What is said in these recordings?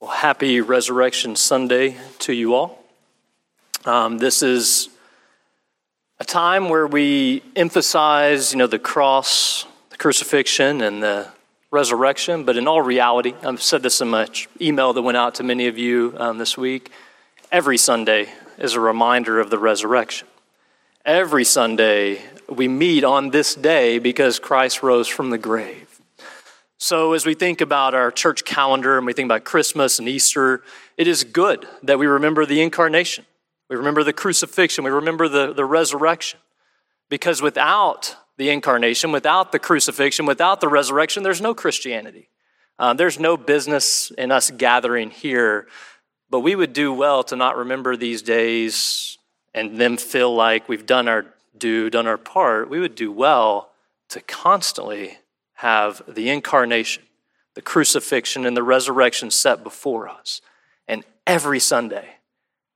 Well, happy Resurrection Sunday to you all. Um, this is a time where we emphasize, you know, the cross, the crucifixion, and the resurrection. But in all reality, I've said this in my email that went out to many of you um, this week. Every Sunday is a reminder of the resurrection. Every Sunday we meet on this day because Christ rose from the grave. So, as we think about our church calendar and we think about Christmas and Easter, it is good that we remember the incarnation. We remember the crucifixion. We remember the, the resurrection. Because without the incarnation, without the crucifixion, without the resurrection, there's no Christianity. Uh, there's no business in us gathering here. But we would do well to not remember these days and then feel like we've done our due, done our part. We would do well to constantly have the incarnation, the crucifixion, and the resurrection set before us. And every Sunday,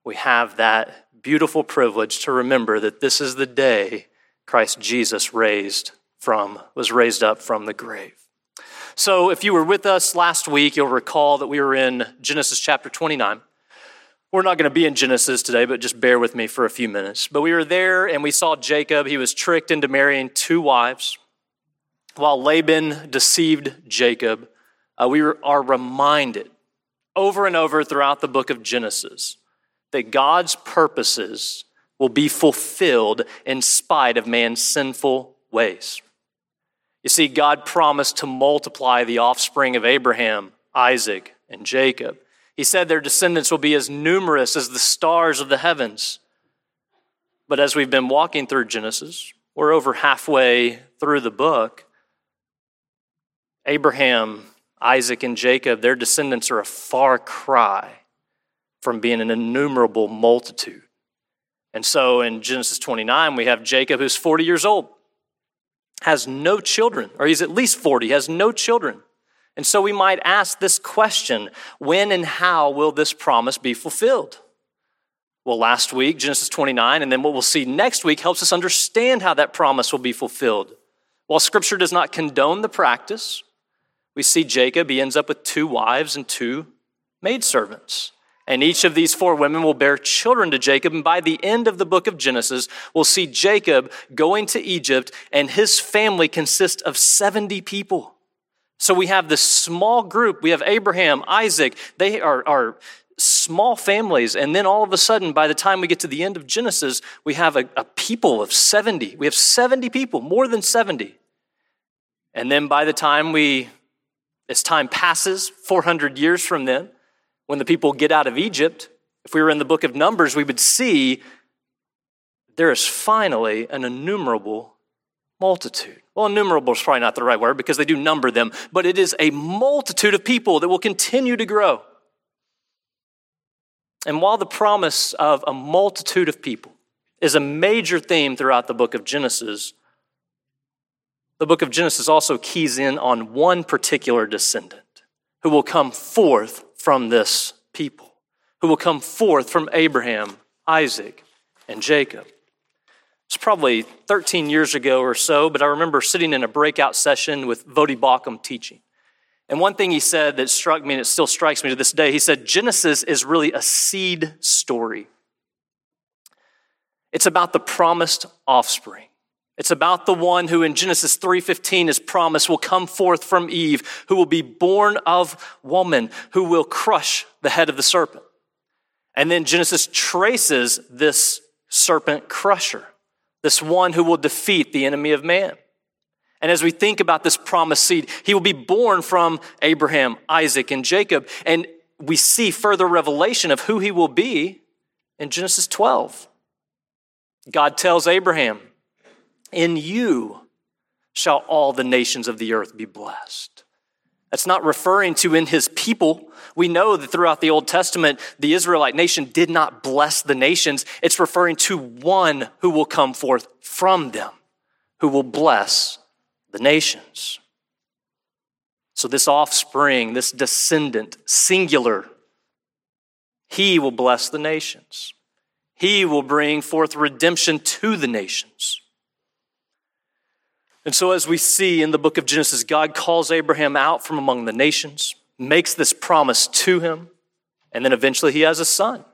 we have that beautiful privilege to remember that this is the day Christ Jesus raised from was raised up from the grave. So if you were with us last week, you'll recall that we were in Genesis chapter 29. We're not going to be in Genesis today, but just bear with me for a few minutes. But we were there and we saw Jacob. He was tricked into marrying two wives. While Laban deceived Jacob, uh, we are reminded over and over throughout the book of Genesis that God's purposes will be fulfilled in spite of man's sinful ways. You see, God promised to multiply the offspring of Abraham, Isaac, and Jacob. He said their descendants will be as numerous as the stars of the heavens. But as we've been walking through Genesis, we're over halfway through the book. Abraham, Isaac, and Jacob, their descendants are a far cry from being an innumerable multitude. And so in Genesis 29, we have Jacob who's 40 years old, has no children, or he's at least 40, has no children. And so we might ask this question when and how will this promise be fulfilled? Well, last week, Genesis 29, and then what we'll see next week helps us understand how that promise will be fulfilled. While Scripture does not condone the practice, we see Jacob, he ends up with two wives and two maidservants. And each of these four women will bear children to Jacob. And by the end of the book of Genesis, we'll see Jacob going to Egypt, and his family consists of 70 people. So we have this small group. We have Abraham, Isaac. They are, are small families. And then all of a sudden, by the time we get to the end of Genesis, we have a, a people of 70. We have 70 people, more than 70. And then by the time we as time passes, 400 years from then, when the people get out of Egypt, if we were in the book of Numbers, we would see there is finally an innumerable multitude. Well, innumerable is probably not the right word because they do number them, but it is a multitude of people that will continue to grow. And while the promise of a multitude of people is a major theme throughout the book of Genesis, the book of Genesis also keys in on one particular descendant who will come forth from this people, who will come forth from Abraham, Isaac, and Jacob. It's probably 13 years ago or so, but I remember sitting in a breakout session with Voddie Baucham teaching. And one thing he said that struck me, and it still strikes me to this day, he said, Genesis is really a seed story. It's about the promised offspring. It's about the one who in Genesis 3:15 is promised will come forth from Eve, who will be born of woman, who will crush the head of the serpent. And then Genesis traces this serpent crusher, this one who will defeat the enemy of man. And as we think about this promised seed, he will be born from Abraham, Isaac, and Jacob. And we see further revelation of who he will be in Genesis 12. God tells Abraham, in you shall all the nations of the earth be blessed. That's not referring to in his people. We know that throughout the Old Testament, the Israelite nation did not bless the nations. It's referring to one who will come forth from them, who will bless the nations. So, this offspring, this descendant, singular, he will bless the nations. He will bring forth redemption to the nations. And so, as we see in the book of Genesis, God calls Abraham out from among the nations, makes this promise to him. And then eventually he has a son,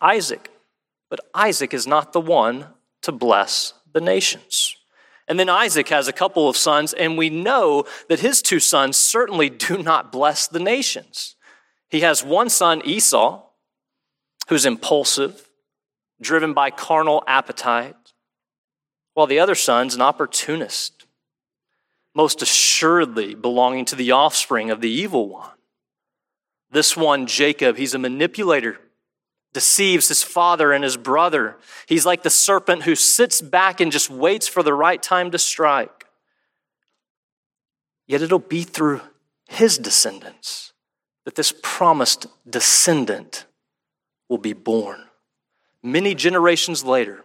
Isaac. But Isaac is not the one to bless the nations. And then Isaac has a couple of sons, and we know that his two sons certainly do not bless the nations. He has one son, Esau, who's impulsive, driven by carnal appetite, while the other son's an opportunist, most assuredly belonging to the offspring of the evil one. This one, Jacob, he's a manipulator, deceives his father and his brother. He's like the serpent who sits back and just waits for the right time to strike. Yet it'll be through his descendants that this promised descendant will be born. Many generations later,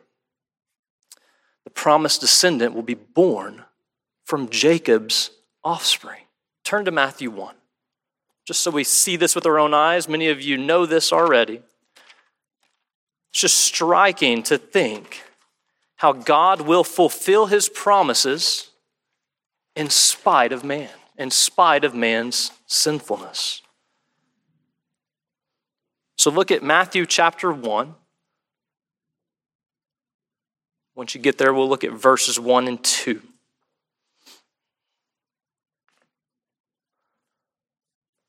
promised descendant will be born from Jacob's offspring. Turn to Matthew 1. Just so we see this with our own eyes, many of you know this already. It's just striking to think how God will fulfill his promises in spite of man, in spite of man's sinfulness. So look at Matthew chapter 1. Once you get there, we'll look at verses 1 and 2.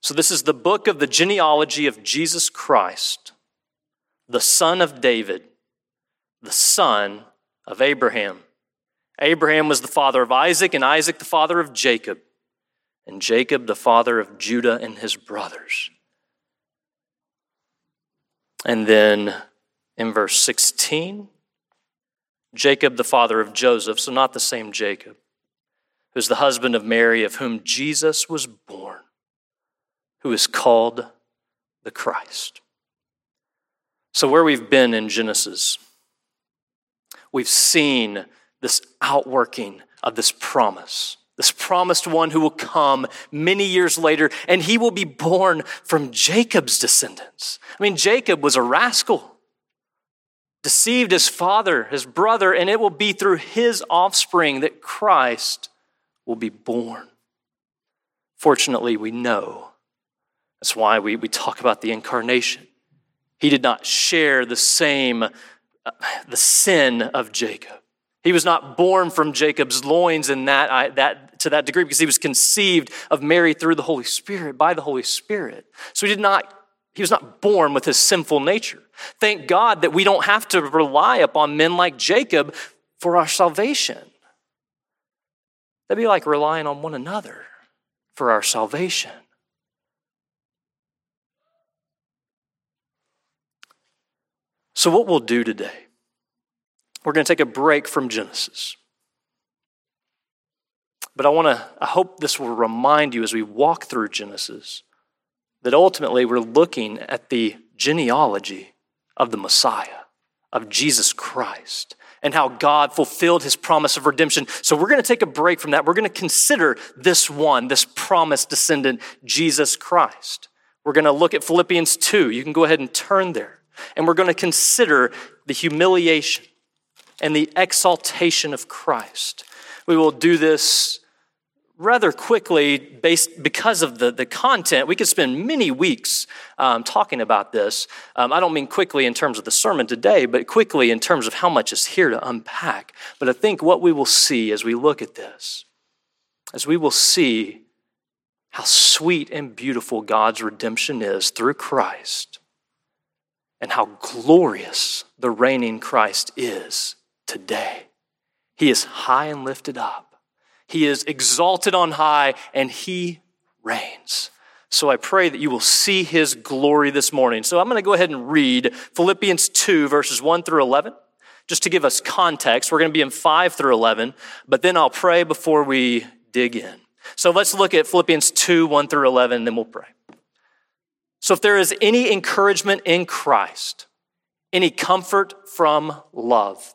So, this is the book of the genealogy of Jesus Christ, the son of David, the son of Abraham. Abraham was the father of Isaac, and Isaac the father of Jacob, and Jacob the father of Judah and his brothers. And then in verse 16, Jacob, the father of Joseph, so not the same Jacob, who's the husband of Mary, of whom Jesus was born, who is called the Christ. So, where we've been in Genesis, we've seen this outworking of this promise this promised one who will come many years later, and he will be born from Jacob's descendants. I mean, Jacob was a rascal, deceived his father, his brother, and it will be through his offspring that Christ will be born. Fortunately, we know. That's why we, we talk about the incarnation. He did not share the same, uh, the sin of Jacob. He was not born from Jacob's loins in that, that, to that degree because he was conceived of Mary through the Holy Spirit, by the Holy Spirit. So he did not, he was not born with his sinful nature. Thank God that we don't have to rely upon men like Jacob for our salvation. That'd be like relying on one another for our salvation. So, what we'll do today we're going to take a break from Genesis. But I want to, I hope this will remind you as we walk through Genesis that ultimately we're looking at the genealogy of the Messiah, of Jesus Christ, and how God fulfilled his promise of redemption. So we're going to take a break from that. We're going to consider this one, this promised descendant, Jesus Christ. We're going to look at Philippians 2. You can go ahead and turn there. And we're going to consider the humiliation and the exaltation of Christ. We will do this rather quickly based because of the, the content we could spend many weeks um, talking about this um, i don't mean quickly in terms of the sermon today but quickly in terms of how much is here to unpack but i think what we will see as we look at this as we will see how sweet and beautiful god's redemption is through christ and how glorious the reigning christ is today. He is high and lifted up. He is exalted on high and he reigns. So I pray that you will see his glory this morning. So I'm going to go ahead and read Philippians 2, verses 1 through 11, just to give us context. We're going to be in 5 through 11, but then I'll pray before we dig in. So let's look at Philippians 2, 1 through 11, and then we'll pray. So if there is any encouragement in Christ, any comfort from love,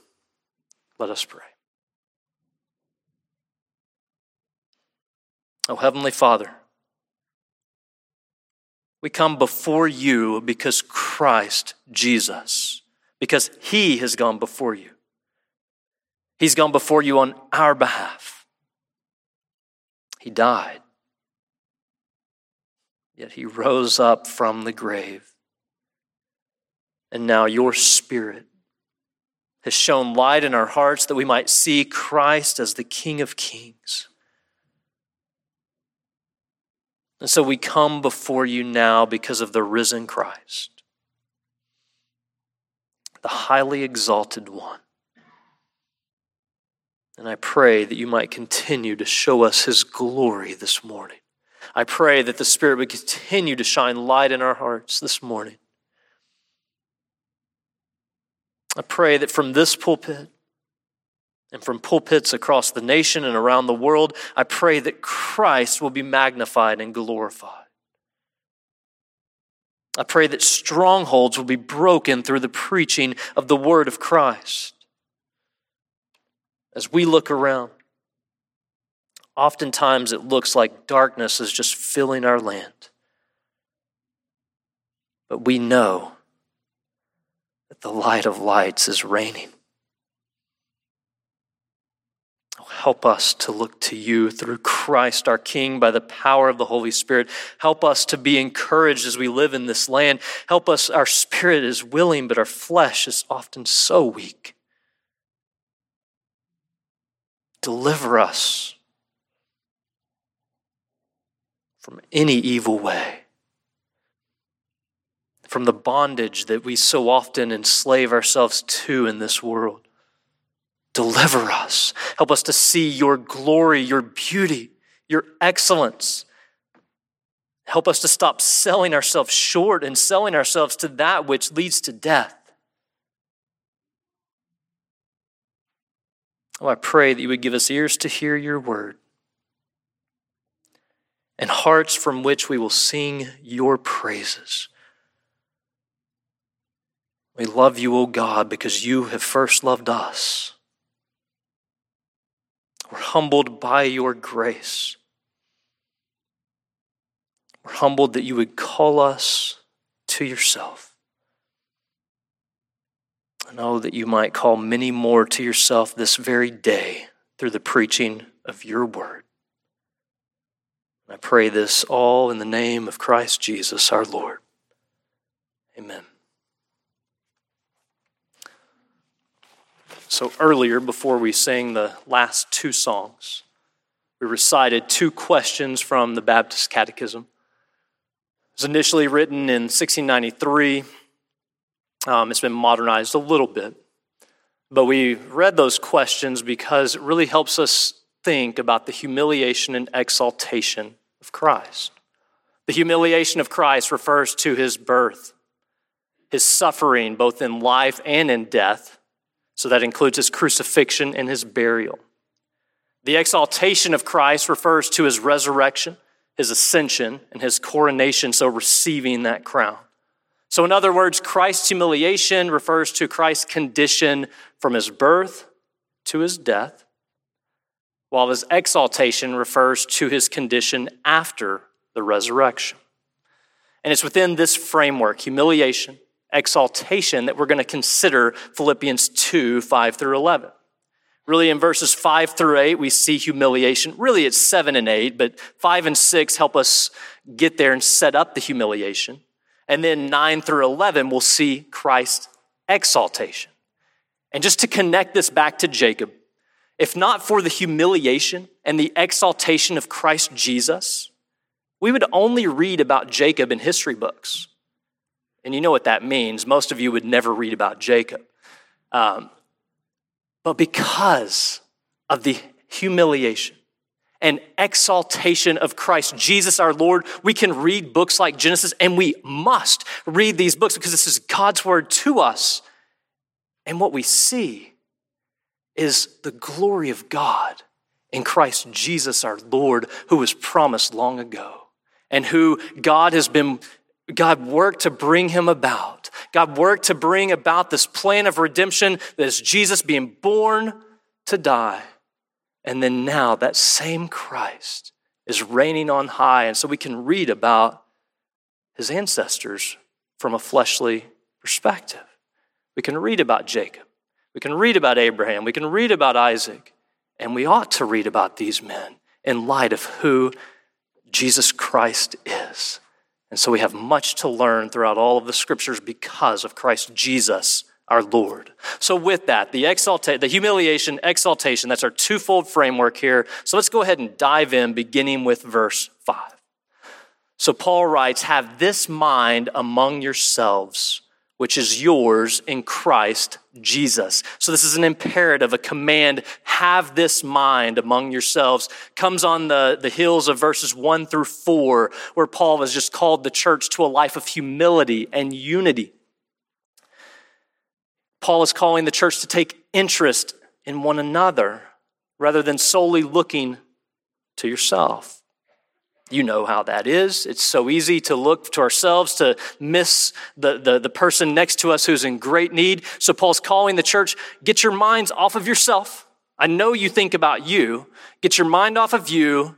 Let us pray. Oh, Heavenly Father, we come before you because Christ Jesus, because He has gone before you. He's gone before you on our behalf. He died. Yet he rose up from the grave. And now your spirit has shown light in our hearts that we might see Christ as the King of Kings. And so we come before you now because of the risen Christ, the highly exalted one. And I pray that you might continue to show us his glory this morning. I pray that the Spirit would continue to shine light in our hearts this morning. I pray that from this pulpit and from pulpits across the nation and around the world, I pray that Christ will be magnified and glorified. I pray that strongholds will be broken through the preaching of the word of Christ as we look around, oftentimes it looks like darkness is just filling our land. But we know that the light of lights is reigning. Help us to look to you through Christ our King by the power of the Holy Spirit. Help us to be encouraged as we live in this land. Help us, our spirit is willing, but our flesh is often so weak. Deliver us from any evil way, from the bondage that we so often enslave ourselves to in this world. Deliver us. Help us to see your glory, your beauty, your excellence. Help us to stop selling ourselves short and selling ourselves to that which leads to death. Oh, I pray that you would give us ears to hear your word and hearts from which we will sing your praises. We love you, O God, because you have first loved us. We're humbled by your grace. We're humbled that you would call us to yourself. And oh, that you might call many more to yourself this very day through the preaching of your word. I pray this all in the name of Christ Jesus our Lord. Amen. So, earlier, before we sang the last two songs, we recited two questions from the Baptist Catechism. It was initially written in 1693 um, it's been modernized a little bit. But we read those questions because it really helps us think about the humiliation and exaltation of Christ. The humiliation of Christ refers to his birth, his suffering, both in life and in death. So that includes his crucifixion and his burial. The exaltation of Christ refers to his resurrection, his ascension, and his coronation, so receiving that crown. So, in other words, Christ's humiliation refers to Christ's condition from his birth to his death, while his exaltation refers to his condition after the resurrection. And it's within this framework, humiliation, exaltation, that we're going to consider Philippians 2 5 through 11. Really, in verses 5 through 8, we see humiliation. Really, it's 7 and 8, but 5 and 6 help us get there and set up the humiliation. And then 9 through 11, we'll see Christ's exaltation. And just to connect this back to Jacob, if not for the humiliation and the exaltation of Christ Jesus, we would only read about Jacob in history books. And you know what that means. Most of you would never read about Jacob. Um, but because of the humiliation and exaltation of Christ Jesus our Lord, we can read books like Genesis, and we must read these books because this is God's word to us. And what we see is the glory of God in Christ Jesus our Lord, who was promised long ago, and who God has been, God worked to bring him about. God worked to bring about this plan of redemption that is Jesus being born to die. And then now that same Christ is reigning on high. And so we can read about his ancestors from a fleshly perspective. We can read about Jacob. We can read about Abraham. We can read about Isaac. And we ought to read about these men in light of who Jesus Christ is. And so we have much to learn throughout all of the scriptures because of Christ Jesus our Lord. So with that, the exaltation, the humiliation, exaltation, that's our twofold framework here. So let's go ahead and dive in beginning with verse 5. So Paul writes, "Have this mind among yourselves, which is yours in Christ Jesus. So this is an imperative, a command. Have this mind among yourselves. Comes on the, the heels of verses one through four, where Paul has just called the church to a life of humility and unity. Paul is calling the church to take interest in one another rather than solely looking to yourself. You know how that is. It's so easy to look to ourselves, to miss the, the, the, person next to us who's in great need. So Paul's calling the church, get your minds off of yourself. I know you think about you. Get your mind off of you.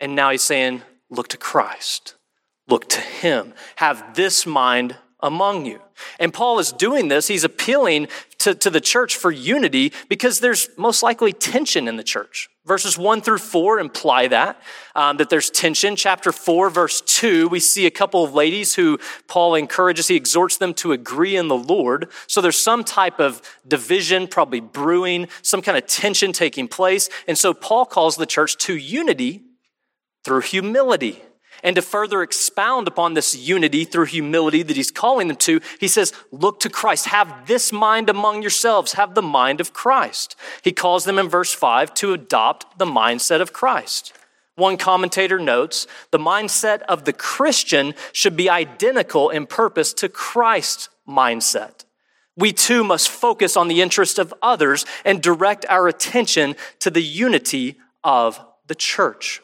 And now he's saying, look to Christ. Look to him. Have this mind among you. And Paul is doing this. He's appealing to, to the church for unity because there's most likely tension in the church. Verses 1 through 4 imply that, um, that there's tension. Chapter 4, verse 2, we see a couple of ladies who Paul encourages, he exhorts them to agree in the Lord. So there's some type of division, probably brewing, some kind of tension taking place. And so Paul calls the church to unity through humility. And to further expound upon this unity through humility that he's calling them to, he says, Look to Christ. Have this mind among yourselves. Have the mind of Christ. He calls them in verse 5 to adopt the mindset of Christ. One commentator notes the mindset of the Christian should be identical in purpose to Christ's mindset. We too must focus on the interest of others and direct our attention to the unity of the church.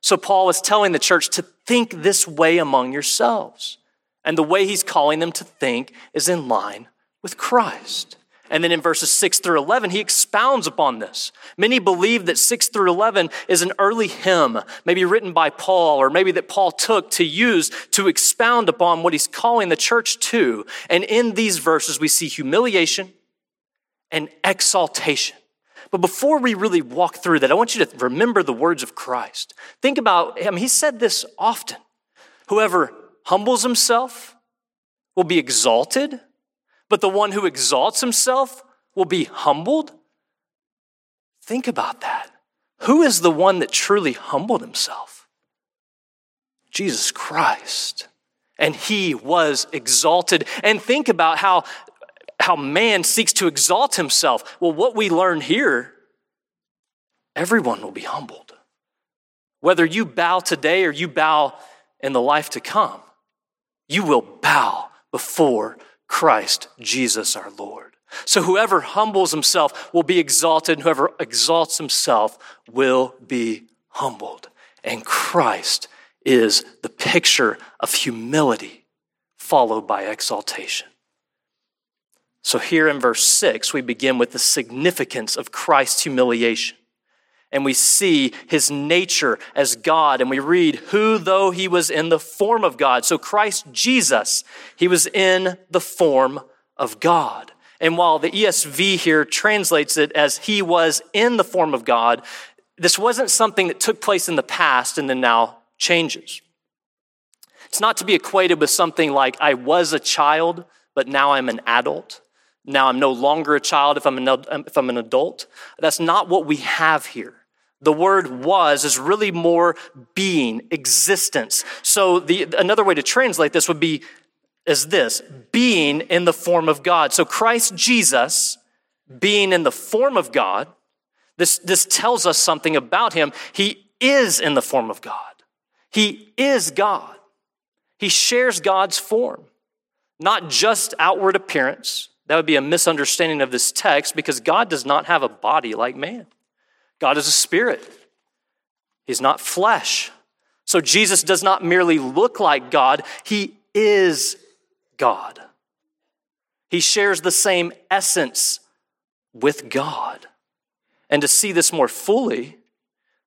So Paul is telling the church to think this way among yourselves. And the way he's calling them to think is in line with Christ. And then in verses 6 through 11, he expounds upon this. Many believe that 6 through 11 is an early hymn, maybe written by Paul, or maybe that Paul took to use to expound upon what he's calling the church to. And in these verses, we see humiliation and exaltation. But before we really walk through that, I want you to remember the words of Christ. Think about, him. he said this often. Whoever humbles himself will be exalted, but the one who exalts himself will be humbled. Think about that. Who is the one that truly humbled himself? Jesus Christ. And he was exalted. And think about how how man seeks to exalt himself. Well, what we learn here, everyone will be humbled. Whether you bow today or you bow in the life to come, you will bow before Christ Jesus our Lord. So whoever humbles himself will be exalted, and whoever exalts himself will be humbled. And Christ is the picture of humility followed by exaltation. So, here in verse 6, we begin with the significance of Christ's humiliation. and we see his nature as God, and we read, Who though he was in the form of God. So Christ Jesus, he was in the form of God. And while the ESV here translates it as he was in the form of God, this wasn't something that took place in the past and then now changes. It's not to be equated with something like I was a child, but now I'm an adult. Now I'm no longer a child if I'm an, if I'm an adult. That's not what we have here. The word was is really more being, existence. So the, another way to translate this would be as this, being in the form of God. So Christ Jesus, being in the form of God, this, this tells us something about him. He is in the form of God. He is God. He shares God's form, not just outward appearance. That would be a misunderstanding of this text because God does not have a body like man. God is a spirit, He's not flesh. So Jesus does not merely look like God, He is God. He shares the same essence with God. And to see this more fully,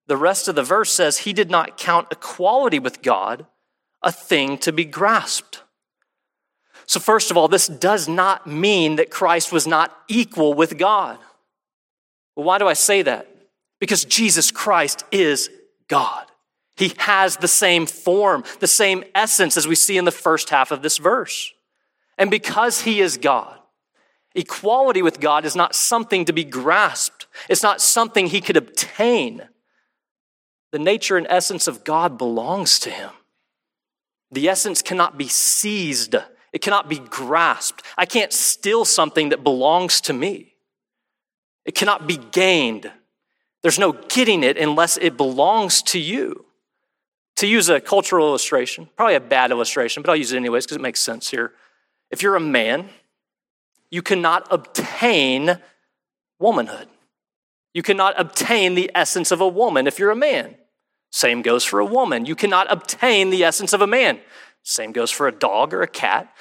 the rest of the verse says, He did not count equality with God a thing to be grasped. So, first of all, this does not mean that Christ was not equal with God. Well, why do I say that? Because Jesus Christ is God. He has the same form, the same essence as we see in the first half of this verse. And because He is God, equality with God is not something to be grasped, it's not something He could obtain. The nature and essence of God belongs to Him. The essence cannot be seized it cannot be grasped. I can't steal something that belongs to me. It cannot be gained. There's no getting it unless it belongs to you. To use a cultural illustration, probably a bad illustration, but I'll use it anyways because it makes sense here. If you're a man, you cannot obtain womanhood. You cannot obtain the essence of a woman if you're a man. Same goes for a woman. You cannot obtain the essence of a man. Same goes for a dog or a cat.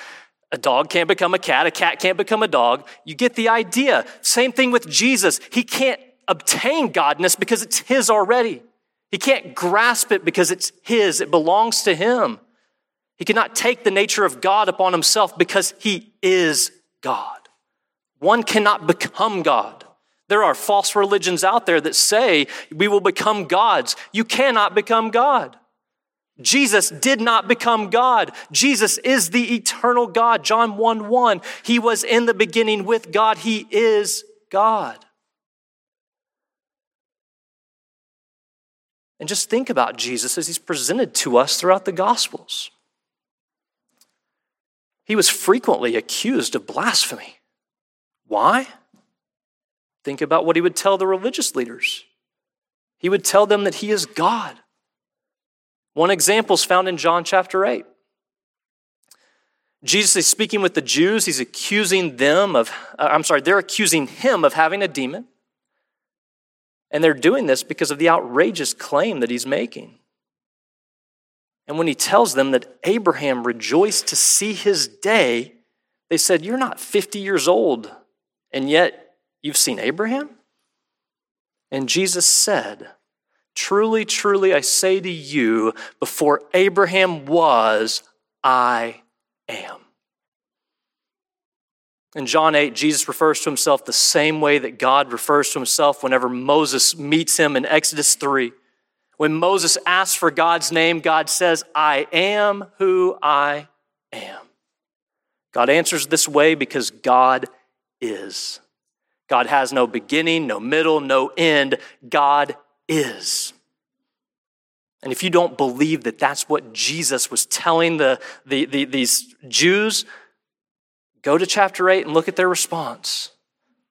A dog can't become a cat, a cat can't become a dog. You get the idea. Same thing with Jesus. He can't obtain godness because it's his already. He can't grasp it because it's his, it belongs to him. He cannot take the nature of God upon himself because he is God. One cannot become God. There are false religions out there that say we will become gods. You cannot become God. Jesus did not become God. Jesus is the eternal God. John 1 1. He was in the beginning with God. He is God. And just think about Jesus as he's presented to us throughout the Gospels. He was frequently accused of blasphemy. Why? Think about what he would tell the religious leaders. He would tell them that he is God. One example is found in John chapter 8. Jesus is speaking with the Jews. He's accusing them of, uh, I'm sorry, they're accusing him of having a demon. And they're doing this because of the outrageous claim that he's making. And when he tells them that Abraham rejoiced to see his day, they said, You're not 50 years old, and yet you've seen Abraham? And Jesus said, Truly, truly, I say to you, before Abraham was, I am. In John 8, Jesus refers to himself the same way that God refers to himself whenever Moses meets him in Exodus 3. When Moses asks for God's name, God says, I am who I am. God answers this way because God is. God has no beginning, no middle, no end. God is. And if you don't believe that that's what Jesus was telling the, the, the, these Jews, go to chapter 8 and look at their response.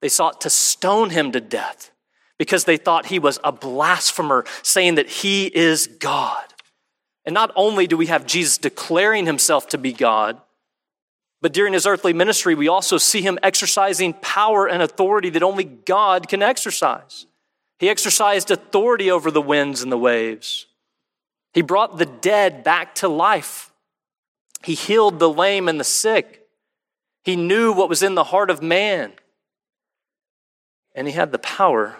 They sought to stone him to death because they thought he was a blasphemer, saying that he is God. And not only do we have Jesus declaring himself to be God, but during his earthly ministry, we also see him exercising power and authority that only God can exercise. He exercised authority over the winds and the waves. He brought the dead back to life. He healed the lame and the sick. He knew what was in the heart of man. And he had the power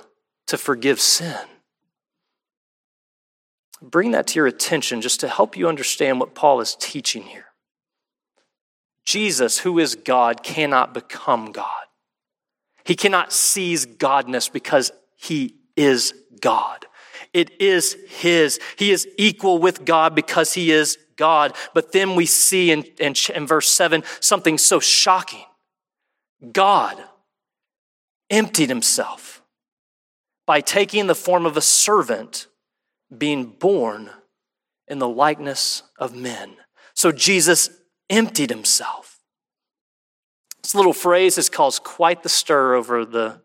to forgive sin. bring that to your attention just to help you understand what Paul is teaching here. Jesus, who is God, cannot become God. He cannot seize godness because he is God. It is his. He is equal with God because he is God. But then we see in, in, in verse 7 something so shocking. God emptied himself by taking the form of a servant, being born in the likeness of men. So Jesus emptied himself. This little phrase has caused quite the stir over the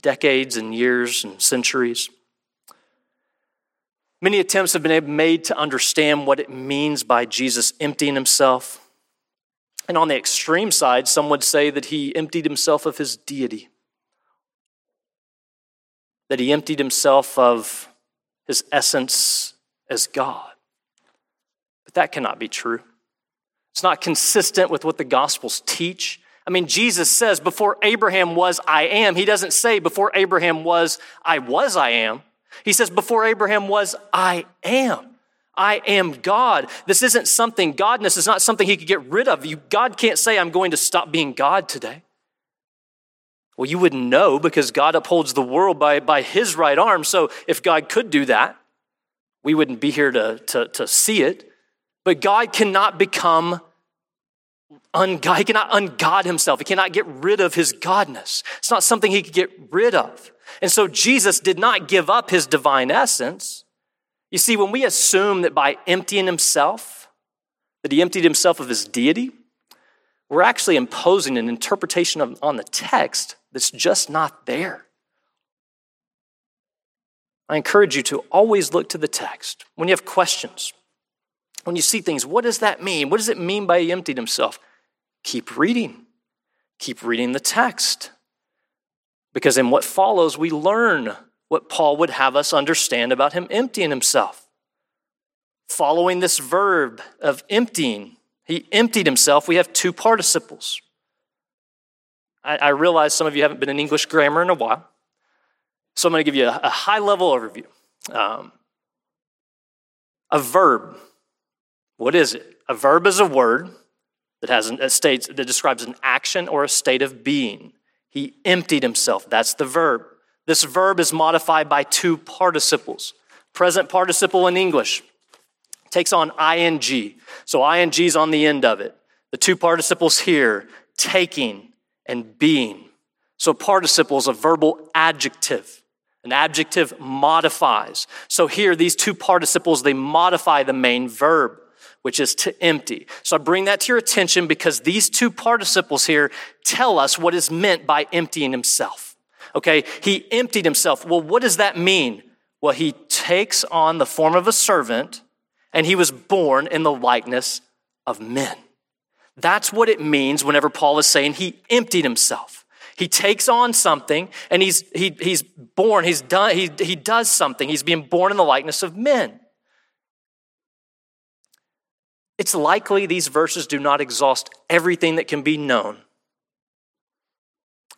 decades and years and centuries. Many attempts have been made to understand what it means by Jesus emptying himself. And on the extreme side, some would say that he emptied himself of his deity, that he emptied himself of his essence as God. But that cannot be true. It's not consistent with what the Gospels teach. I mean, Jesus says, before Abraham was, I am. He doesn't say, before Abraham was, I was, I am. He says, Before Abraham was, I am. I am God. This isn't something, Godness is not something he could get rid of. You, God can't say, I'm going to stop being God today. Well, you wouldn't know because God upholds the world by, by his right arm. So if God could do that, we wouldn't be here to, to, to see it. But God cannot become ungod. He cannot ungod himself. He cannot get rid of his godness. It's not something he could get rid of. And so Jesus did not give up his divine essence. You see, when we assume that by emptying himself, that he emptied himself of his deity, we're actually imposing an interpretation of, on the text that's just not there. I encourage you to always look to the text. When you have questions, when you see things, what does that mean? What does it mean by he emptied himself? Keep reading. Keep reading the text. Because in what follows, we learn what Paul would have us understand about him emptying himself. Following this verb of emptying, he emptied himself, we have two participles. I, I realize some of you haven't been in English grammar in a while, so I'm going to give you a, a high level overview. Um, a verb, what is it? A verb is a word that has a state that describes an action or a state of being. He emptied himself. That's the verb. This verb is modified by two participles. Present participle in English takes on ing. So ing is on the end of it. The two participles here, taking and being. So participle is a verbal adjective. An adjective modifies. So here, these two participles, they modify the main verb which is to empty. So I bring that to your attention because these two participles here tell us what is meant by emptying himself. Okay, he emptied himself. Well, what does that mean? Well, he takes on the form of a servant and he was born in the likeness of men. That's what it means whenever Paul is saying he emptied himself. He takes on something and he's, he, he's born, he's done, he, he does something. He's being born in the likeness of men. It's likely these verses do not exhaust everything that can be known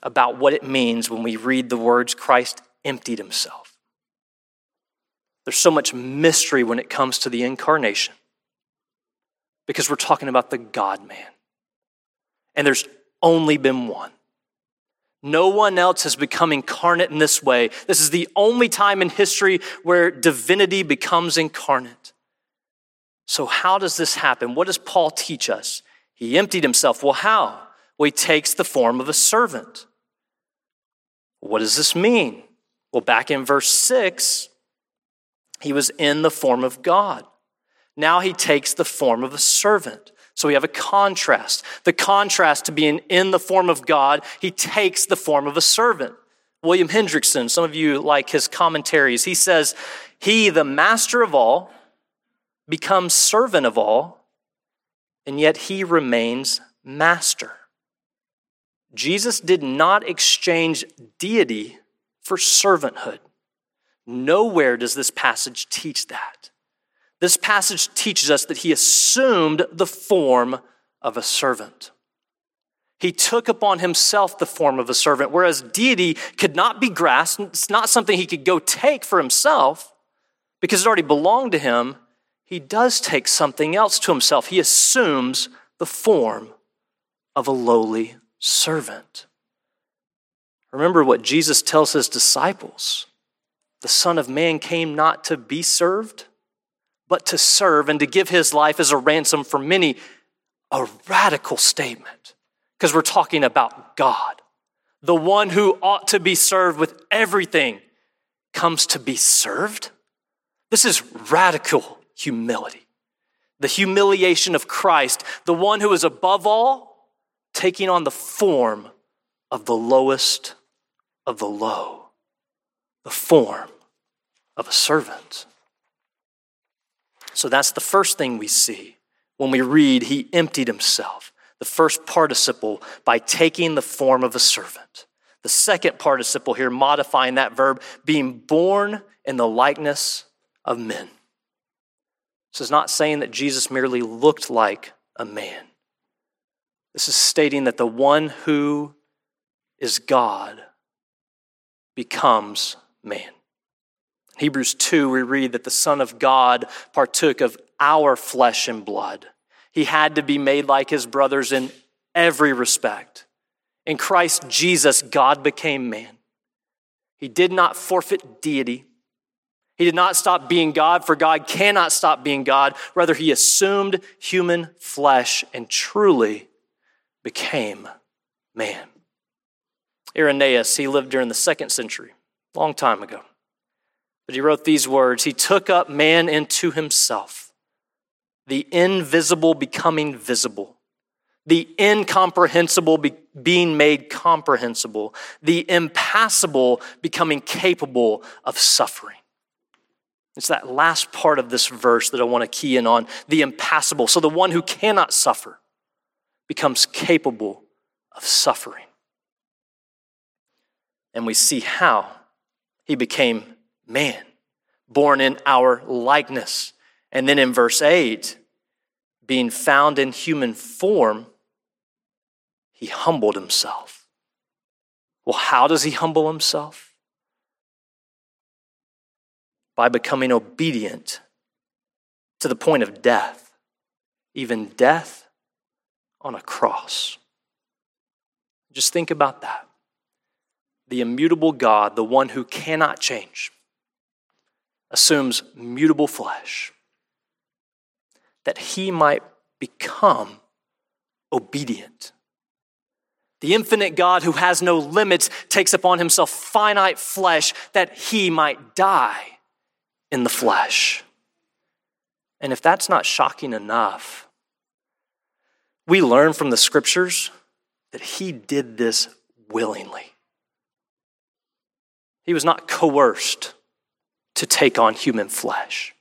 about what it means when we read the words Christ emptied himself. There's so much mystery when it comes to the incarnation because we're talking about the God man. And there's only been one. No one else has become incarnate in this way. This is the only time in history where divinity becomes incarnate. So, how does this happen? What does Paul teach us? He emptied himself. Well, how? Well, he takes the form of a servant. What does this mean? Well, back in verse 6, he was in the form of God. Now he takes the form of a servant. So we have a contrast. The contrast to being in the form of God, he takes the form of a servant. William Hendriksen, some of you like his commentaries, he says, He, the master of all, becomes servant of all, and yet he remains master. Jesus did not exchange deity for servanthood. Nowhere does this passage teach that. This passage teaches us that he assumed the form of a servant. He took upon himself the form of a servant, whereas deity could not be grasped. It's not something he could go take for himself because it already belonged to him, he does take something else to himself. He assumes the form of a lowly servant. Remember what Jesus tells his disciples the Son of Man came not to be served, but to serve and to give his life as a ransom for many. A radical statement because we're talking about God. The one who ought to be served with everything comes to be served. This is radical humility. The humiliation of Christ, the one who is above all, taking on the form of the lowest of the low, the form of a servant. So that's the first thing we see when we read, He emptied Himself. The first participle by taking the form of a servant. The second participle here, modifying that verb, being born in the likeness of men. This is not saying that Jesus merely looked like a man. This is stating that the one who is God becomes man. In Hebrews 2, we read that the Son of God partook of our flesh and blood. He had to be made like his brothers in every respect. In Christ Jesus, God became man. He did not forfeit deity. He did not stop being God, for God cannot stop being God. Rather, he assumed human flesh and truly became man. Irenaeus, he lived during the second century, long time ago. But he wrote these words He took up man into himself, the invisible becoming visible, the incomprehensible be- being made comprehensible, the impassible becoming capable of suffering. It's that last part of this verse that I want to key in on the impassible. So the one who cannot suffer becomes capable of suffering. And we see how he became man, born in our likeness. And then in verse 8, being found in human form, he humbled himself. Well, how does he humble himself? By becoming obedient to the point of death, even death on a cross. Just think about that. The immutable God, the one who cannot change, assumes mutable flesh that he might become obedient. The infinite God who has no limits takes upon himself finite flesh that he might die in the flesh. And if that's not shocking enough, we learn from the scriptures that he did this willingly. He was not coerced to take on human flesh.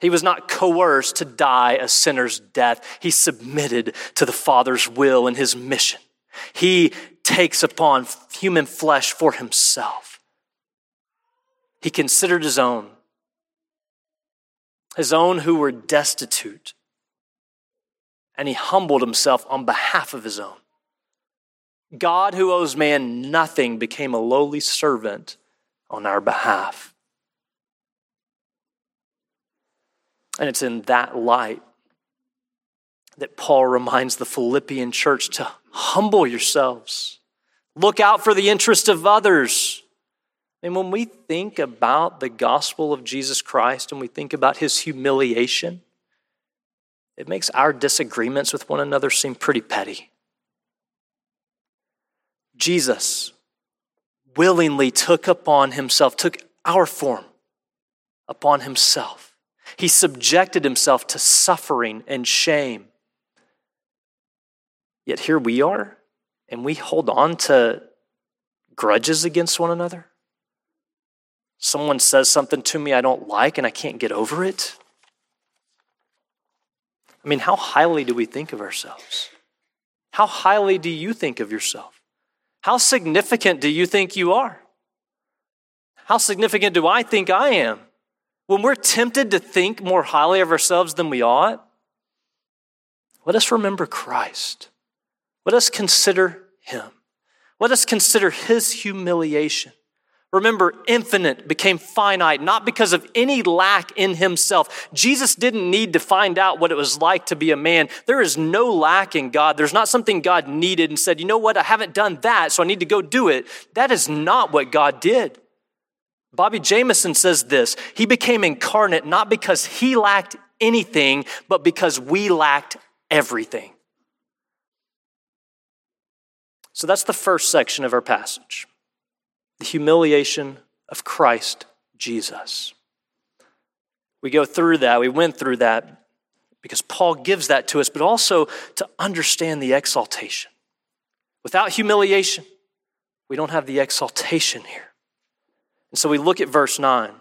He was not coerced to die a sinner's death. He submitted to the Father's will and his mission. He takes upon human flesh for himself. He considered his own, his own who were destitute, and he humbled himself on behalf of his own. God, who owes man nothing, became a lowly servant on our behalf. And it's in that light that Paul reminds the Philippian church to humble yourselves, look out for the interest of others. And when we think about the gospel of Jesus Christ and we think about his humiliation, it makes our disagreements with one another seem pretty petty. Jesus willingly took upon himself, took our form upon himself he subjected himself to suffering and shame. Yet here we are, and we hold on to grudges against one another. Someone says something to me I don't like, and I can't get over it. I mean, how highly do we think of ourselves? How highly do you think of yourself? How significant do you think you are? How significant do I think I am? when we're tempted to think more highly of ourselves than we ought, let us remember Christ. Let us consider him. Let us consider his humiliation. Remember, infinite became finite, not because of any lack in himself. Jesus didn't need to find out what it was like to be a man. There is no lack in God. There's not something God needed and said, you know what, I haven't done that, so I need to go do it. That is not what God did. Bobby Jamieson says this He became incarnate not because he lacked anything, but because we lacked everything. So that's the first section of our passage the humiliation of Christ Jesus. We go through that, we went through that because Paul gives that to us, but also to understand the exaltation. Without humiliation, we don't have the exaltation here. And so we look at verse 9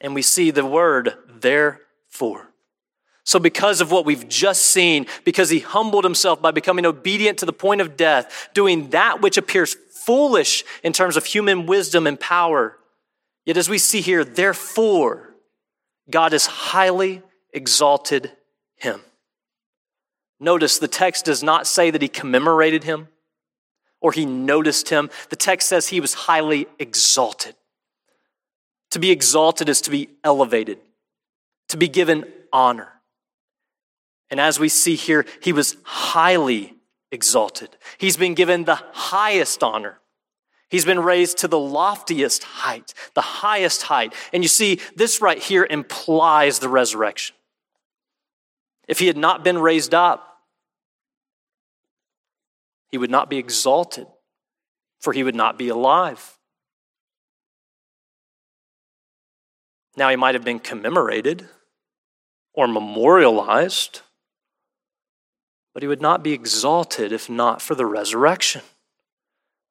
and we see the word therefore. So, because of what we've just seen, because he humbled himself by becoming obedient to the point of death, doing that which appears foolish in terms of human wisdom and power. Yet, as we see here, therefore, God has highly exalted him. Notice the text does not say that he commemorated him or he noticed him. The text says he was highly exalted. To be exalted is to be elevated, to be given honor. And as we see here, he was highly exalted. He's been given the highest honor. He's been raised to the loftiest height, the highest height. And you see, this right here implies the resurrection. If he had not been raised up, he would not be exalted, for he would not be alive. Now, he might have been commemorated or memorialized but he would not be exalted if not for the resurrection.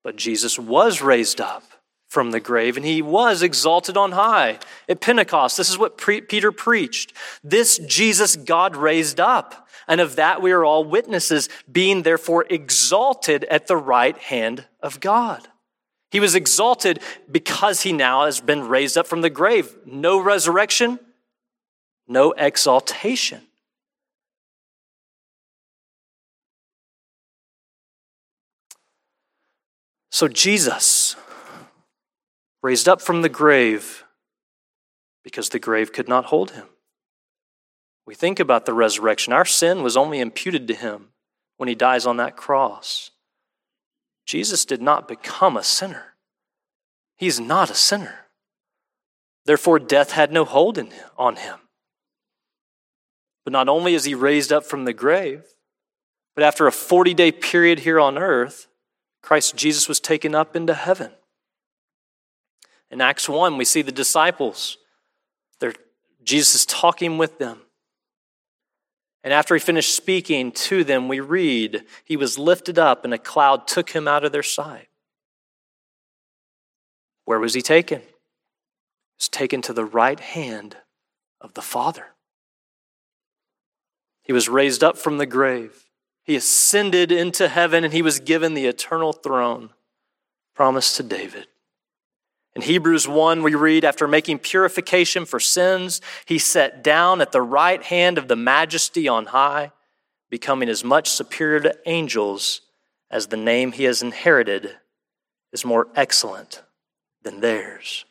But Jesus was raised up from the grave and he was exalted on high at Pentecost. This is what pre- Peter preached. This Jesus God raised up, and of that we are all witnesses, being therefore exalted at the right hand of God. He was exalted because he now has been raised up from the grave. No resurrection, no exaltation. So Jesus raised up from the grave because the grave could not hold him. We think about the resurrection. Our sin was only imputed to him when he dies on that cross. Jesus did not become a sinner. He's not a sinner. Therefore, death had no hold in, on him. But not only is he raised up from the grave, but after a 40 day period here on earth, Christ Jesus was taken up into heaven. In Acts 1, we see the disciples. They're, Jesus is talking with them. And after he finished speaking to them, we read, he was lifted up and a cloud took him out of their sight. Where was he taken? He was taken to the right hand of the Father. He was raised up from the grave. He ascended into heaven and he was given the eternal throne promised to David. In Hebrews 1, we read, after making purification for sins, he sat down at the right hand of the majesty on high, becoming as much superior to angels as the name he has inherited is more excellent than theirs.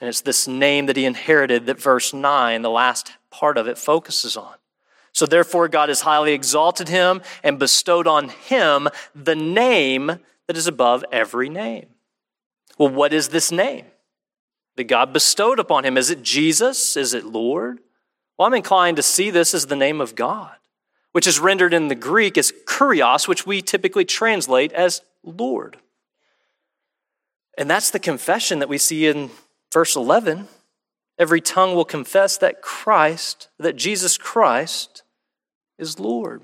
And it's this name that he inherited that verse 9, the last part of it, focuses on. So therefore, God has highly exalted him and bestowed on him the name that is above every name. Well, what is this name that God bestowed upon him? Is it Jesus? Is it Lord? Well, I'm inclined to see this as the name of God, which is rendered in the Greek as kurios, which we typically translate as Lord. And that's the confession that we see in verse 11. Every tongue will confess that Christ, that Jesus Christ is Lord.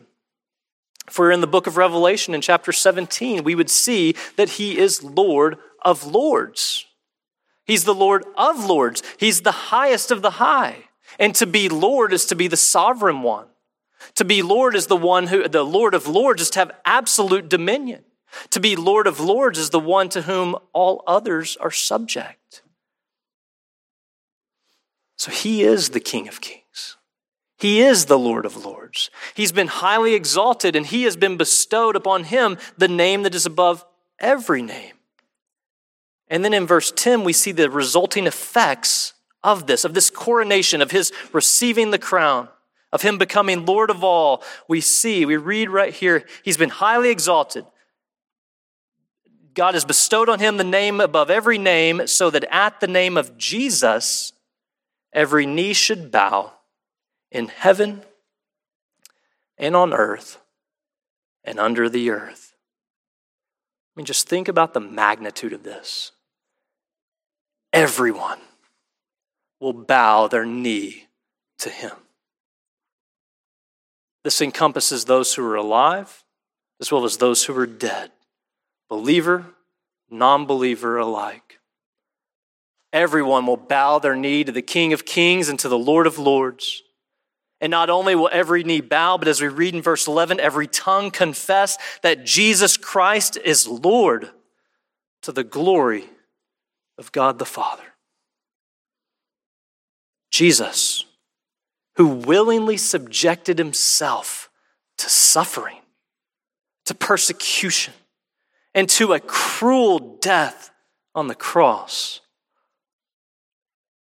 We're in the book of Revelation in chapter 17, we would see that he is Lord of lords. He's the Lord of lords. He's the highest of the high. And to be Lord is to be the sovereign one. To be Lord is the one who, the Lord of lords is to have absolute dominion. To be Lord of lords is the one to whom all others are subject. So he is the King of kings. He is the Lord of Lords. He's been highly exalted, and he has been bestowed upon him the name that is above every name. And then in verse 10, we see the resulting effects of this, of this coronation, of his receiving the crown, of him becoming Lord of all. We see, we read right here, he's been highly exalted. God has bestowed on him the name above every name, so that at the name of Jesus, every knee should bow in heaven and on earth and under the earth. I mean, just think about the magnitude of this. Everyone will bow their knee to him. This encompasses those who are alive as well as those who are dead, believer, non believer alike. Everyone will bow their knee to the King of Kings and to the Lord of Lords. And not only will every knee bow, but as we read in verse 11, every tongue confess that Jesus Christ is Lord to the glory of God the Father. Jesus, who willingly subjected himself to suffering, to persecution, and to a cruel death on the cross,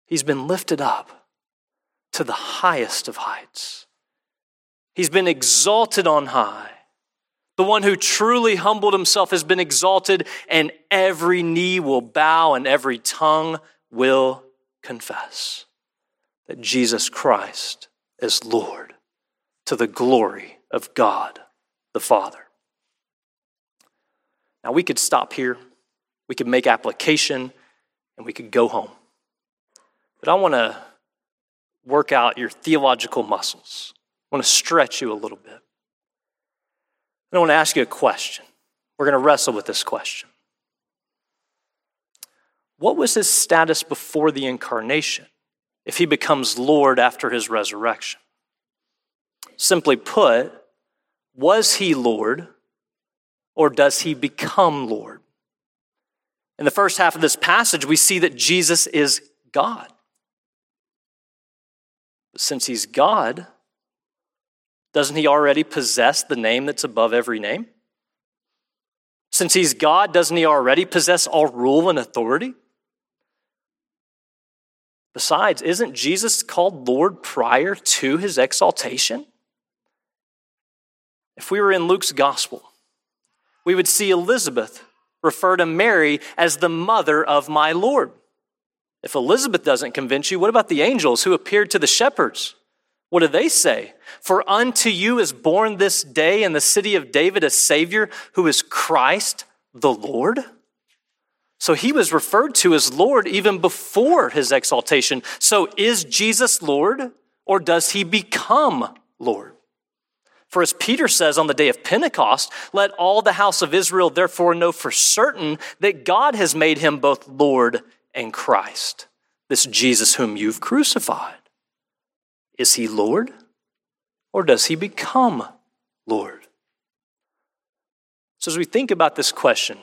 he's been lifted up to the highest of heights. He's been exalted on high. The one who truly humbled himself has been exalted, and every knee will bow and every tongue will confess that Jesus Christ is Lord to the glory of God the Father. Now, we could stop here, we could make application, and we could go home. But I want to work out your theological muscles. I want to stretch you a little bit. I want to ask you a question. We're going to wrestle with this question. What was his status before the incarnation if he becomes Lord after his resurrection? Simply put, was he Lord or does he become Lord? In the first half of this passage, we see that Jesus is God. Since he's God, doesn't he already possess the name that's above every name? Since he's God, doesn't he already possess all rule and authority? Besides, isn't Jesus called Lord prior to his exaltation? If we were in Luke's gospel, we would see Elizabeth refer to Mary as the mother of my Lord. If Elizabeth doesn't convince you, what about the angels who appeared to the shepherds? What do they say? For unto you is born this day in the city of David a Savior who is Christ the Lord. So he was referred to as Lord even before his exaltation. So is Jesus Lord or does he become Lord? For as Peter says on the day of Pentecost, let all the house of Israel therefore know for certain that God has made him both Lord and Christ, this Jesus whom you've crucified. Is he Lord or does he become Lord? So, as we think about this question,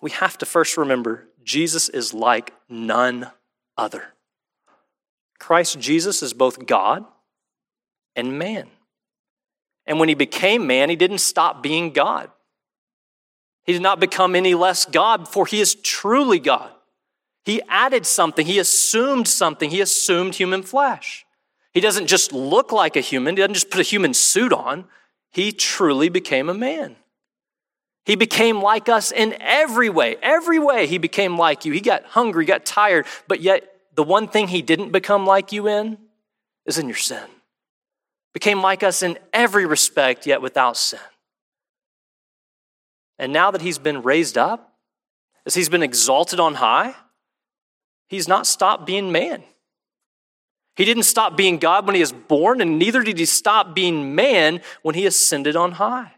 we have to first remember Jesus is like none other. Christ Jesus is both God and man. And when he became man, he didn't stop being God. He did not become any less God, for he is truly God. He added something, he assumed something, he assumed human flesh. He doesn't just look like a human, he doesn't just put a human suit on. He truly became a man. He became like us in every way. Every way he became like you. He got hungry, got tired, but yet the one thing he didn't become like you in is in your sin. Became like us in every respect, yet without sin. And now that he's been raised up, as he's been exalted on high, He's not stopped being man. He didn't stop being God when he was born, and neither did he stop being man when he ascended on high.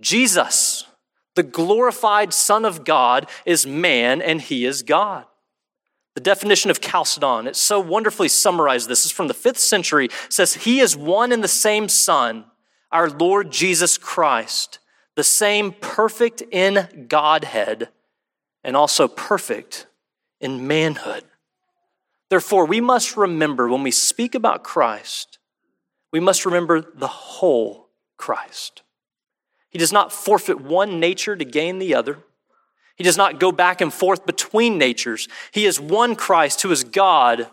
Jesus, the glorified Son of God, is man and he is God. The definition of Chalcedon, it so wonderfully summarized this, is from the fifth century, says, He is one and the same Son, our Lord Jesus Christ, the same perfect in Godhead and also perfect in manhood. Therefore, we must remember when we speak about Christ, we must remember the whole Christ. He does not forfeit one nature to gain the other. He does not go back and forth between natures. He is one Christ who is God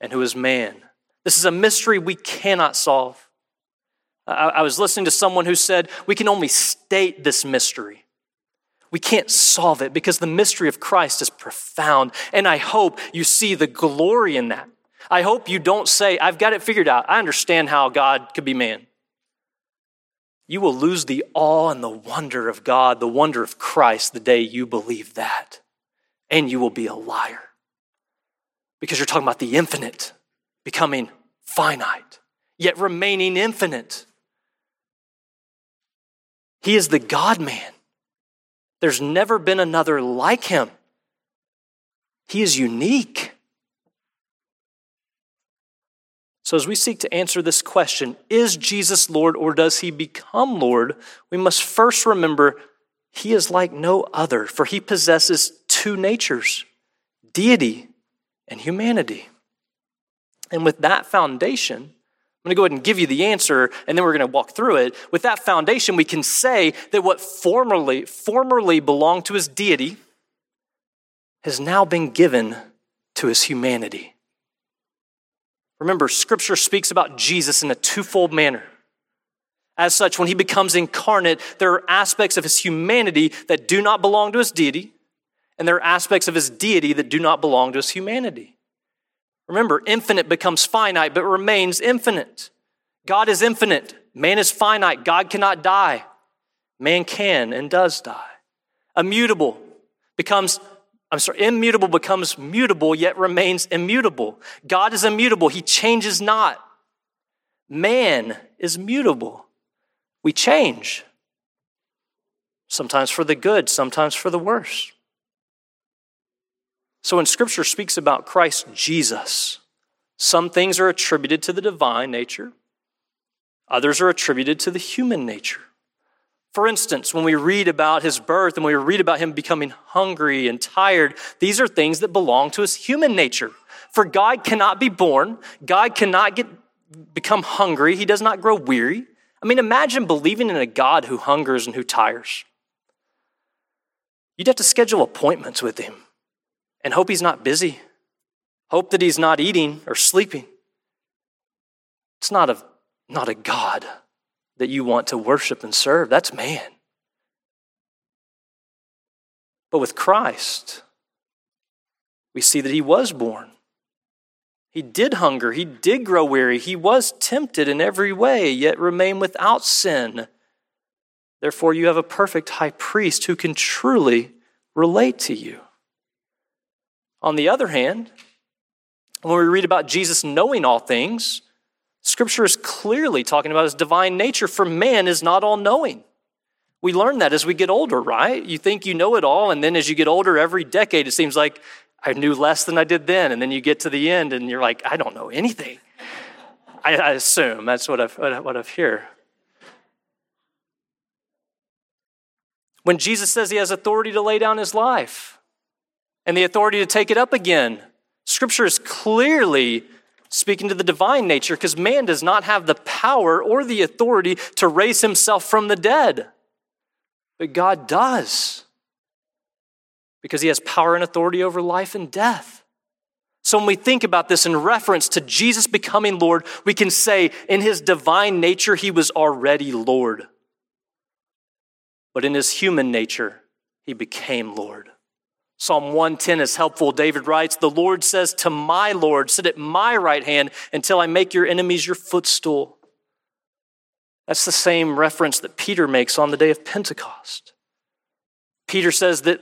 and who is man. This is a mystery we cannot solve. I, was listening to someone who said, We can only state this mystery. We can't solve it because the mystery of Christ is profound. And I hope you see the glory in that. I hope you don't say, I've got it figured out. I understand how God could be man. You will lose the awe and the wonder of God, the wonder of Christ, the day you believe that. And you will be a liar. Because you're talking about the infinite becoming finite, yet remaining infinite. He is the God man. There's never been another like him. He is unique. So, as we seek to answer this question, is Jesus Lord or does he become Lord? We must first remember he is like no other, for he possesses two natures deity and humanity. And with that foundation, I'm going to go ahead and give you the answer, and then we're going to walk through it. With that foundation, we can say that what formerly, formerly belonged to his deity has now been given to his humanity. Remember, Scripture speaks about Jesus in a twofold manner. As such, when he becomes incarnate, there are aspects of his humanity that do not belong to his deity, and there are aspects of his deity that do not belong to his humanity. Remember, infinite becomes finite, but remains infinite. God is infinite, man is finite. God cannot die, man can and does die. Immutable becomes I'm sorry, immutable becomes mutable, yet remains immutable. God is immutable, He changes not. Man is mutable. We change, sometimes for the good, sometimes for the worse. So when Scripture speaks about Christ Jesus, some things are attributed to the divine nature, others are attributed to the human nature. For instance, when we read about his birth and we read about him becoming hungry and tired, these are things that belong to his human nature. For God cannot be born, God cannot get, become hungry, he does not grow weary. I mean, imagine believing in a God who hungers and who tires. You'd have to schedule appointments with him and hope he's not busy, hope that he's not eating or sleeping. It's not a, not a God that you want to worship and serve. That's man. But with Christ, we see that he was born. He did hunger, he did grow weary, he was tempted in every way, yet remained without sin. Therefore, you have a perfect high priest who can truly relate to you. On the other hand, when we read about Jesus knowing all things, Scripture is clearly talking about his divine nature, for man is not all knowing. We learn that as we get older, right? You think you know it all, and then as you get older, every decade, it seems like I knew less than I did then. And then you get to the end, and you're like, I don't know anything. I, I assume that's what I've, what I've heard. When Jesus says he has authority to lay down his life and the authority to take it up again, Scripture is clearly speaking to the divine nature, because man does not have the power or the authority to raise himself from the dead. But God does, because he has power and authority over life and death. So when we think about this in reference to Jesus becoming Lord, we can say in his divine nature, he was already Lord. But in his human nature, he became Lord. Psalm 110 is helpful. David writes, The Lord says to my Lord, Sit at my right hand until I make your enemies your footstool. That's the same reference that Peter makes on the day of Pentecost. Peter says that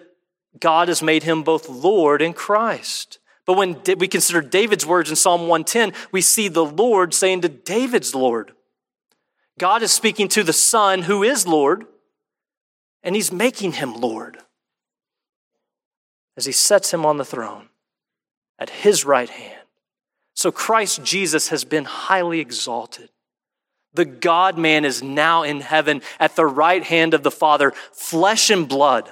God has made him both Lord and Christ. But when we consider David's words in Psalm 110, we see the Lord saying to David's Lord. God is speaking to the Son who is Lord, and he's making him Lord as he sets him on the throne at his right hand. So Christ Jesus has been highly exalted. The God man is now in heaven at the right hand of the Father, flesh and blood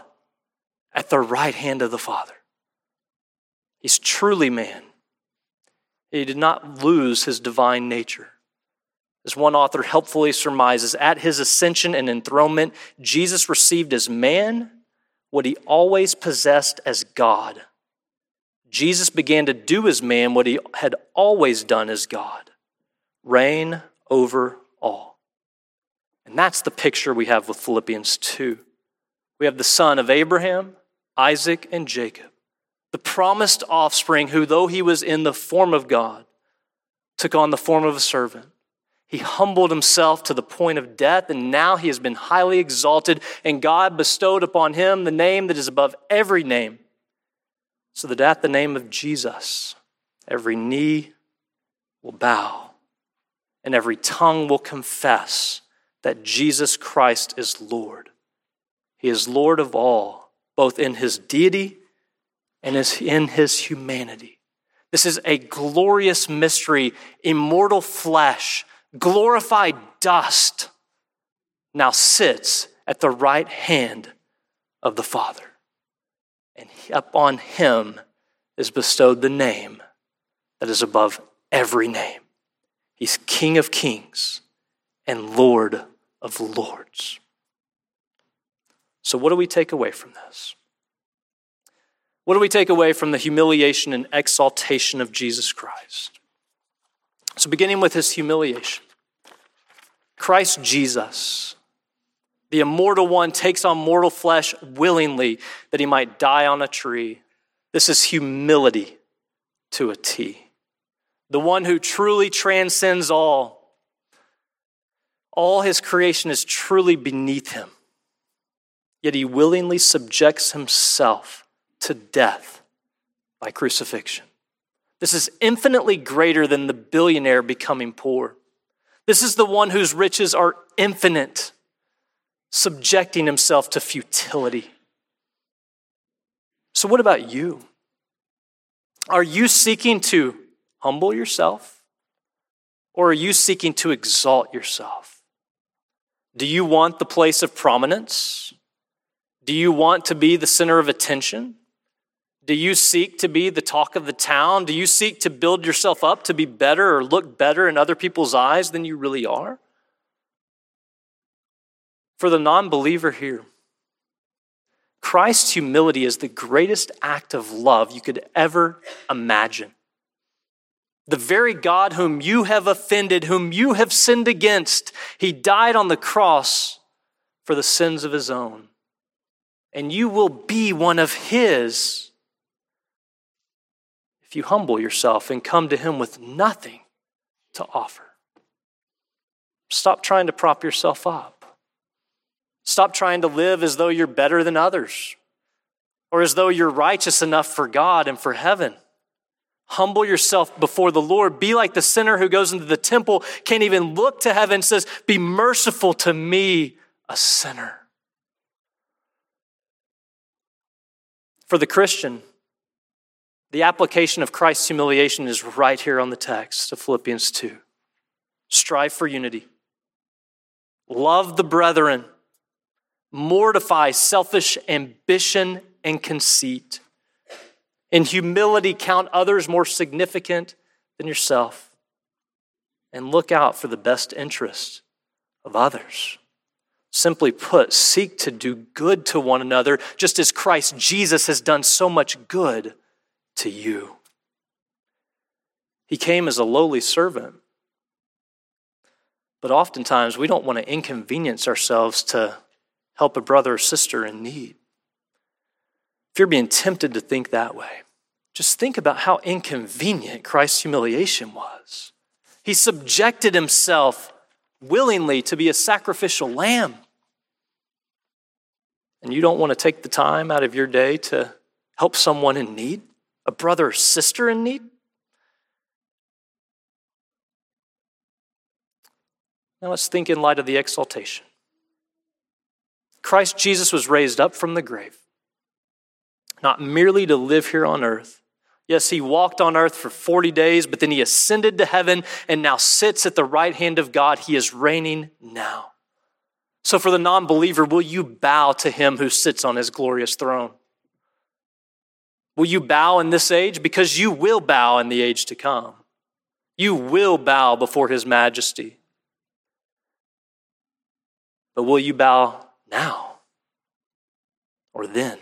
at the right hand of the Father. He's truly man. He did not lose his divine nature. As one author helpfully surmises, at his ascension and enthronement, Jesus received as man what he always possessed as God. Jesus began to do as man what he had always done as God reign over all. And that's the picture we have with Philippians 2. We have the son of Abraham, Isaac, and Jacob, the promised offspring who, though he was in the form of God, took on the form of a servant. He humbled himself to the point of death, and now he has been highly exalted, and God bestowed upon him the name that is above every name, so that at the name of Jesus, every knee will bow and every tongue will confess that Jesus Christ is Lord. He is Lord of all, both in his deity and in his humanity. This is a glorious mystery. Immortal flesh, glorified dust, now sits at the right hand of the Father. And upon him is bestowed the name that is above every name. He's King of kings and Lord of lords. So, what do we take away from this? What do we take away from the humiliation and exaltation of Jesus Christ? So, beginning with his humiliation, Christ Jesus, the immortal one, takes on mortal flesh willingly that he might die on a tree. This is humility to a T. The one who truly transcends all. All his creation is truly beneath him. Yet he willingly subjects himself to death by crucifixion. This is infinitely greater than the billionaire becoming poor. This is the one whose riches are infinite, subjecting himself to futility. So, what about you? Are you seeking to humble yourself? Or are you seeking to exalt yourself? Do you want the place of prominence? Do you want to be the center of attention? Do you seek to be the talk of the town? Do you seek to build yourself up to be better or look better in other people's eyes than you really are? For the non believer here, Christ's humility is the greatest act of love you could ever imagine. The very God whom you have offended, whom you have sinned against, he died on the cross for the sins of his own and you will be one of His you humble yourself and come to Him with nothing to offer. Stop trying to prop yourself up. Stop trying to live as though you're better than others or as though you're righteous enough for God and for heaven. Humble yourself before the Lord. Be like the sinner who goes into the temple, can't even look to heaven, says, Be merciful to me, a sinner. For the Christian, the application of Christ's humiliation is right here on the text of Philippians 2. Strive for unity, love the brethren, mortify selfish ambition and conceit. In humility, count others more significant than yourself, and look out for the best interest of others. Simply put, seek to do good to one another, just as Christ Jesus has done so much good to you. He came as a lowly servant. But oftentimes we don't want to inconvenience ourselves to help a brother or sister in need. If you're being tempted to think that way, just think about how inconvenient Christ's humiliation was. He subjected himself willingly to be a sacrificial lamb and you don't want to take the time out of your day to help someone in need, a brother or sister in need? Now let's think in light of the exaltation. Christ Jesus was raised up from the grave, not merely to live here on earth. Yes, he walked on earth for 40 days, but then he ascended to heaven and now sits at the right hand of God. He is reigning now. So, for the non believer, will you bow to him who sits on his glorious throne? Will you bow in this age? Because you will bow in the age to come. You will bow before his majesty. But will you bow now? Or then?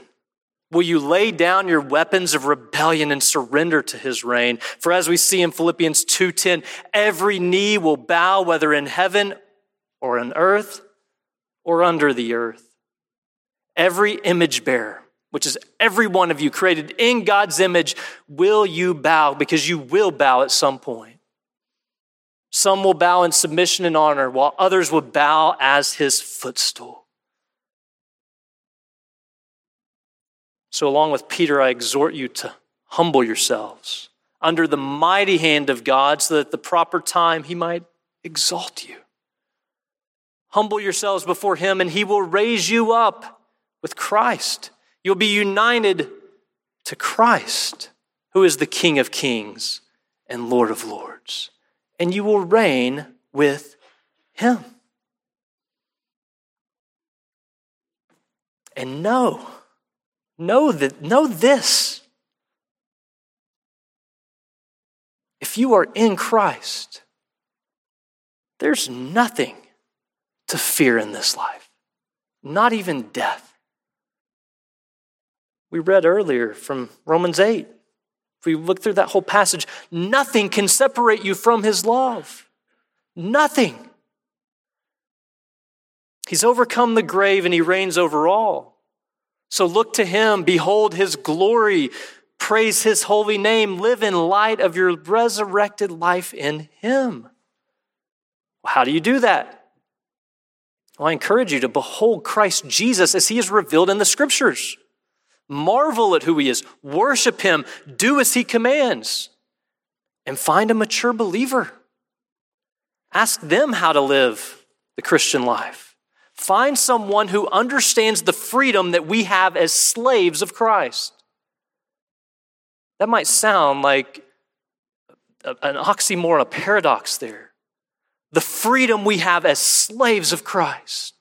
Will you lay down your weapons of rebellion and surrender to his reign? For as we see in Philippians 2:10, every knee will bow whether in heaven or on earth or under the earth. Every image bearer, which is every one of you created in God's image, will you bow because you will bow at some point. Some will bow in submission and honor, while others will bow as his footstool. So, along with Peter, I exhort you to humble yourselves under the mighty hand of God so that at the proper time he might exalt you. Humble yourselves before him, and he will raise you up with Christ. You'll be united to Christ, who is the King of kings and Lord of lords, and you will reign with him. And know Know that know this. If you are in Christ, there's nothing to fear in this life, not even death. We read earlier from Romans 8. If we look through that whole passage, nothing can separate you from his love. Nothing. He's overcome the grave and he reigns over all. So look to him, behold his glory, praise his holy name, live in light of your resurrected life in him. How do you do that? Well, I encourage you to behold Christ Jesus as he is revealed in the scriptures. Marvel at who he is, worship him, do as he commands, and find a mature believer. Ask them how to live the Christian life. Find someone who understands the freedom that we have as slaves of Christ. That might sound like an oxymoron, a paradox there. The freedom we have as slaves of Christ.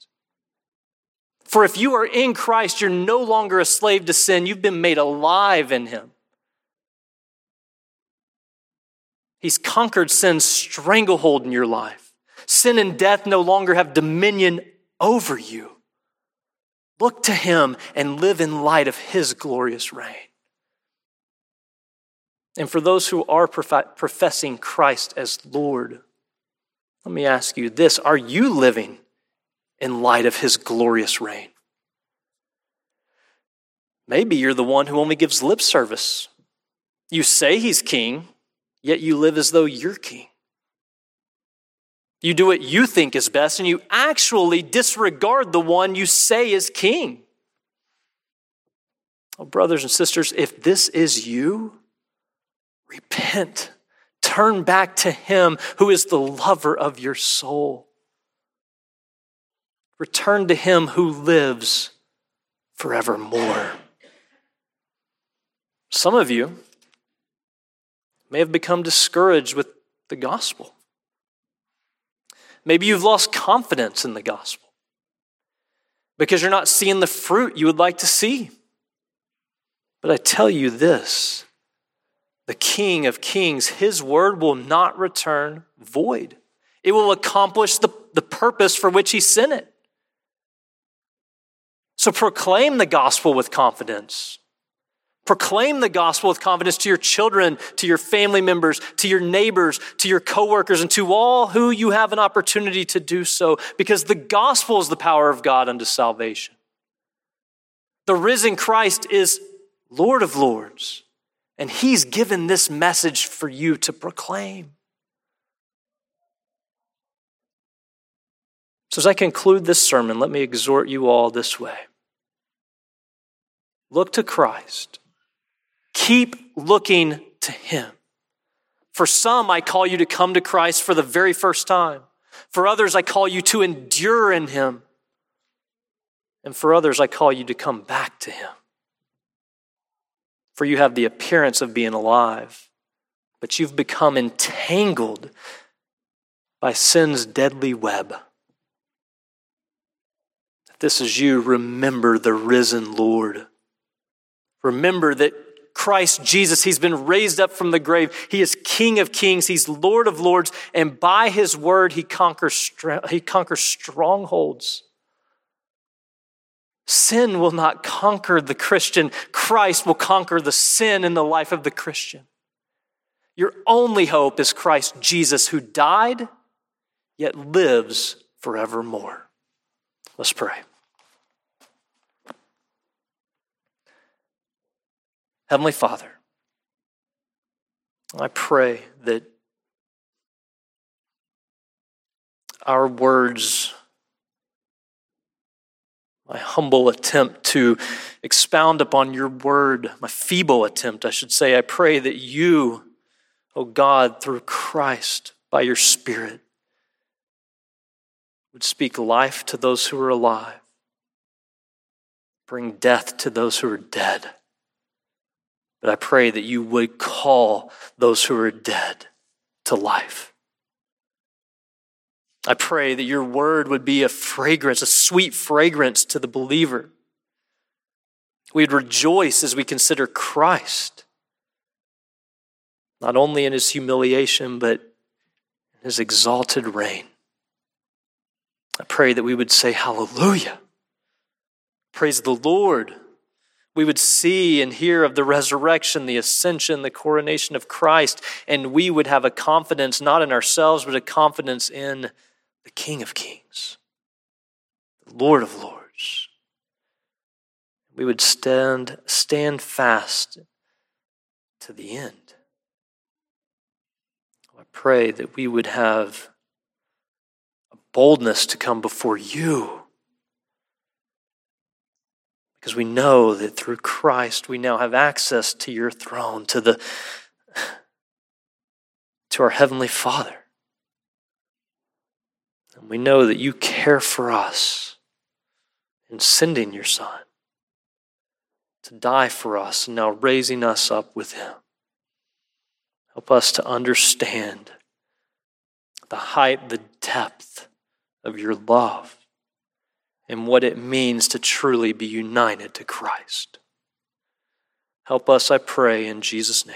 For if you are in Christ, you're no longer a slave to sin. You've been made alive in Him. He's conquered sin's stranglehold in your life. Sin and death no longer have dominion over you. Look to him and live in light of his glorious reign. And for those who are professing Christ as Lord, let me ask you this Are you living in light of his glorious reign? Maybe you're the one who only gives lip service. You say he's king, yet you live as though you're king. You do what you think is best, and you actually disregard the one you say is king. Oh, brothers and sisters, if this is you, repent. Turn back to him who is the lover of your soul. Return to him who lives forevermore. Some of you may have become discouraged with the gospel. Maybe you've lost confidence in the gospel because you're not seeing the fruit you would like to see. But I tell you this the King of Kings, his word will not return void. It will accomplish the, the purpose for which he sent it. So proclaim the gospel with confidence. Proclaim the gospel with confidence to your children, to your family members, to your neighbors, to your coworkers, and to all who you have an opportunity to do so, because the gospel is the power of God unto salvation. The risen Christ is Lord of Lords, and He's given this message for you to proclaim. As I conclude this sermon, let me exhort you all this way look to Christ Keep looking to Him. For some, I call you to come to Christ for the very first time. For others, I call you to endure in Him. And for others, I call you to come back to Him. For you have the appearance of being alive, but you've become entangled by sin's deadly web. This is you, remember the risen Lord. Remember that Christ Jesus. He's been raised up from the grave. He is King of kings. He's Lord of lords. And by his word, he conquers, he conquers strongholds. Sin will not conquer the Christian. Christ will conquer the sin in the life of the Christian. Your only hope is Christ Jesus, who died, yet lives forevermore. Let's pray. Heavenly Father, I pray that our words, my humble attempt to expound upon your word, my feeble attempt, I should say, I pray that you, O oh God, through Christ, by your Spirit, would speak life to those who are alive, bring death to those who are dead. But I pray that you would call those who are dead to life. I pray that your word would be a fragrance, a sweet fragrance to the believer. We'd rejoice as we consider Christ, not only in his humiliation, but in his exalted reign. I pray that we would say, Hallelujah. Praise the Lord. We would see and hear of the resurrection, the ascension, the coronation of Christ, and we would have a confidence not in ourselves, but a confidence in the King of Kings, the Lord of Lords. We would stand, stand fast to the end. I pray that we would have a boldness to come before you. Because we know that through Christ we now have access to your throne, to the to our heavenly Father. And we know that you care for us in sending your Son to die for us and now raising us up with Him. Help us to understand the height, the depth of your love and what it means to truly be united to Christ. Help us, I pray, in Jesus' name.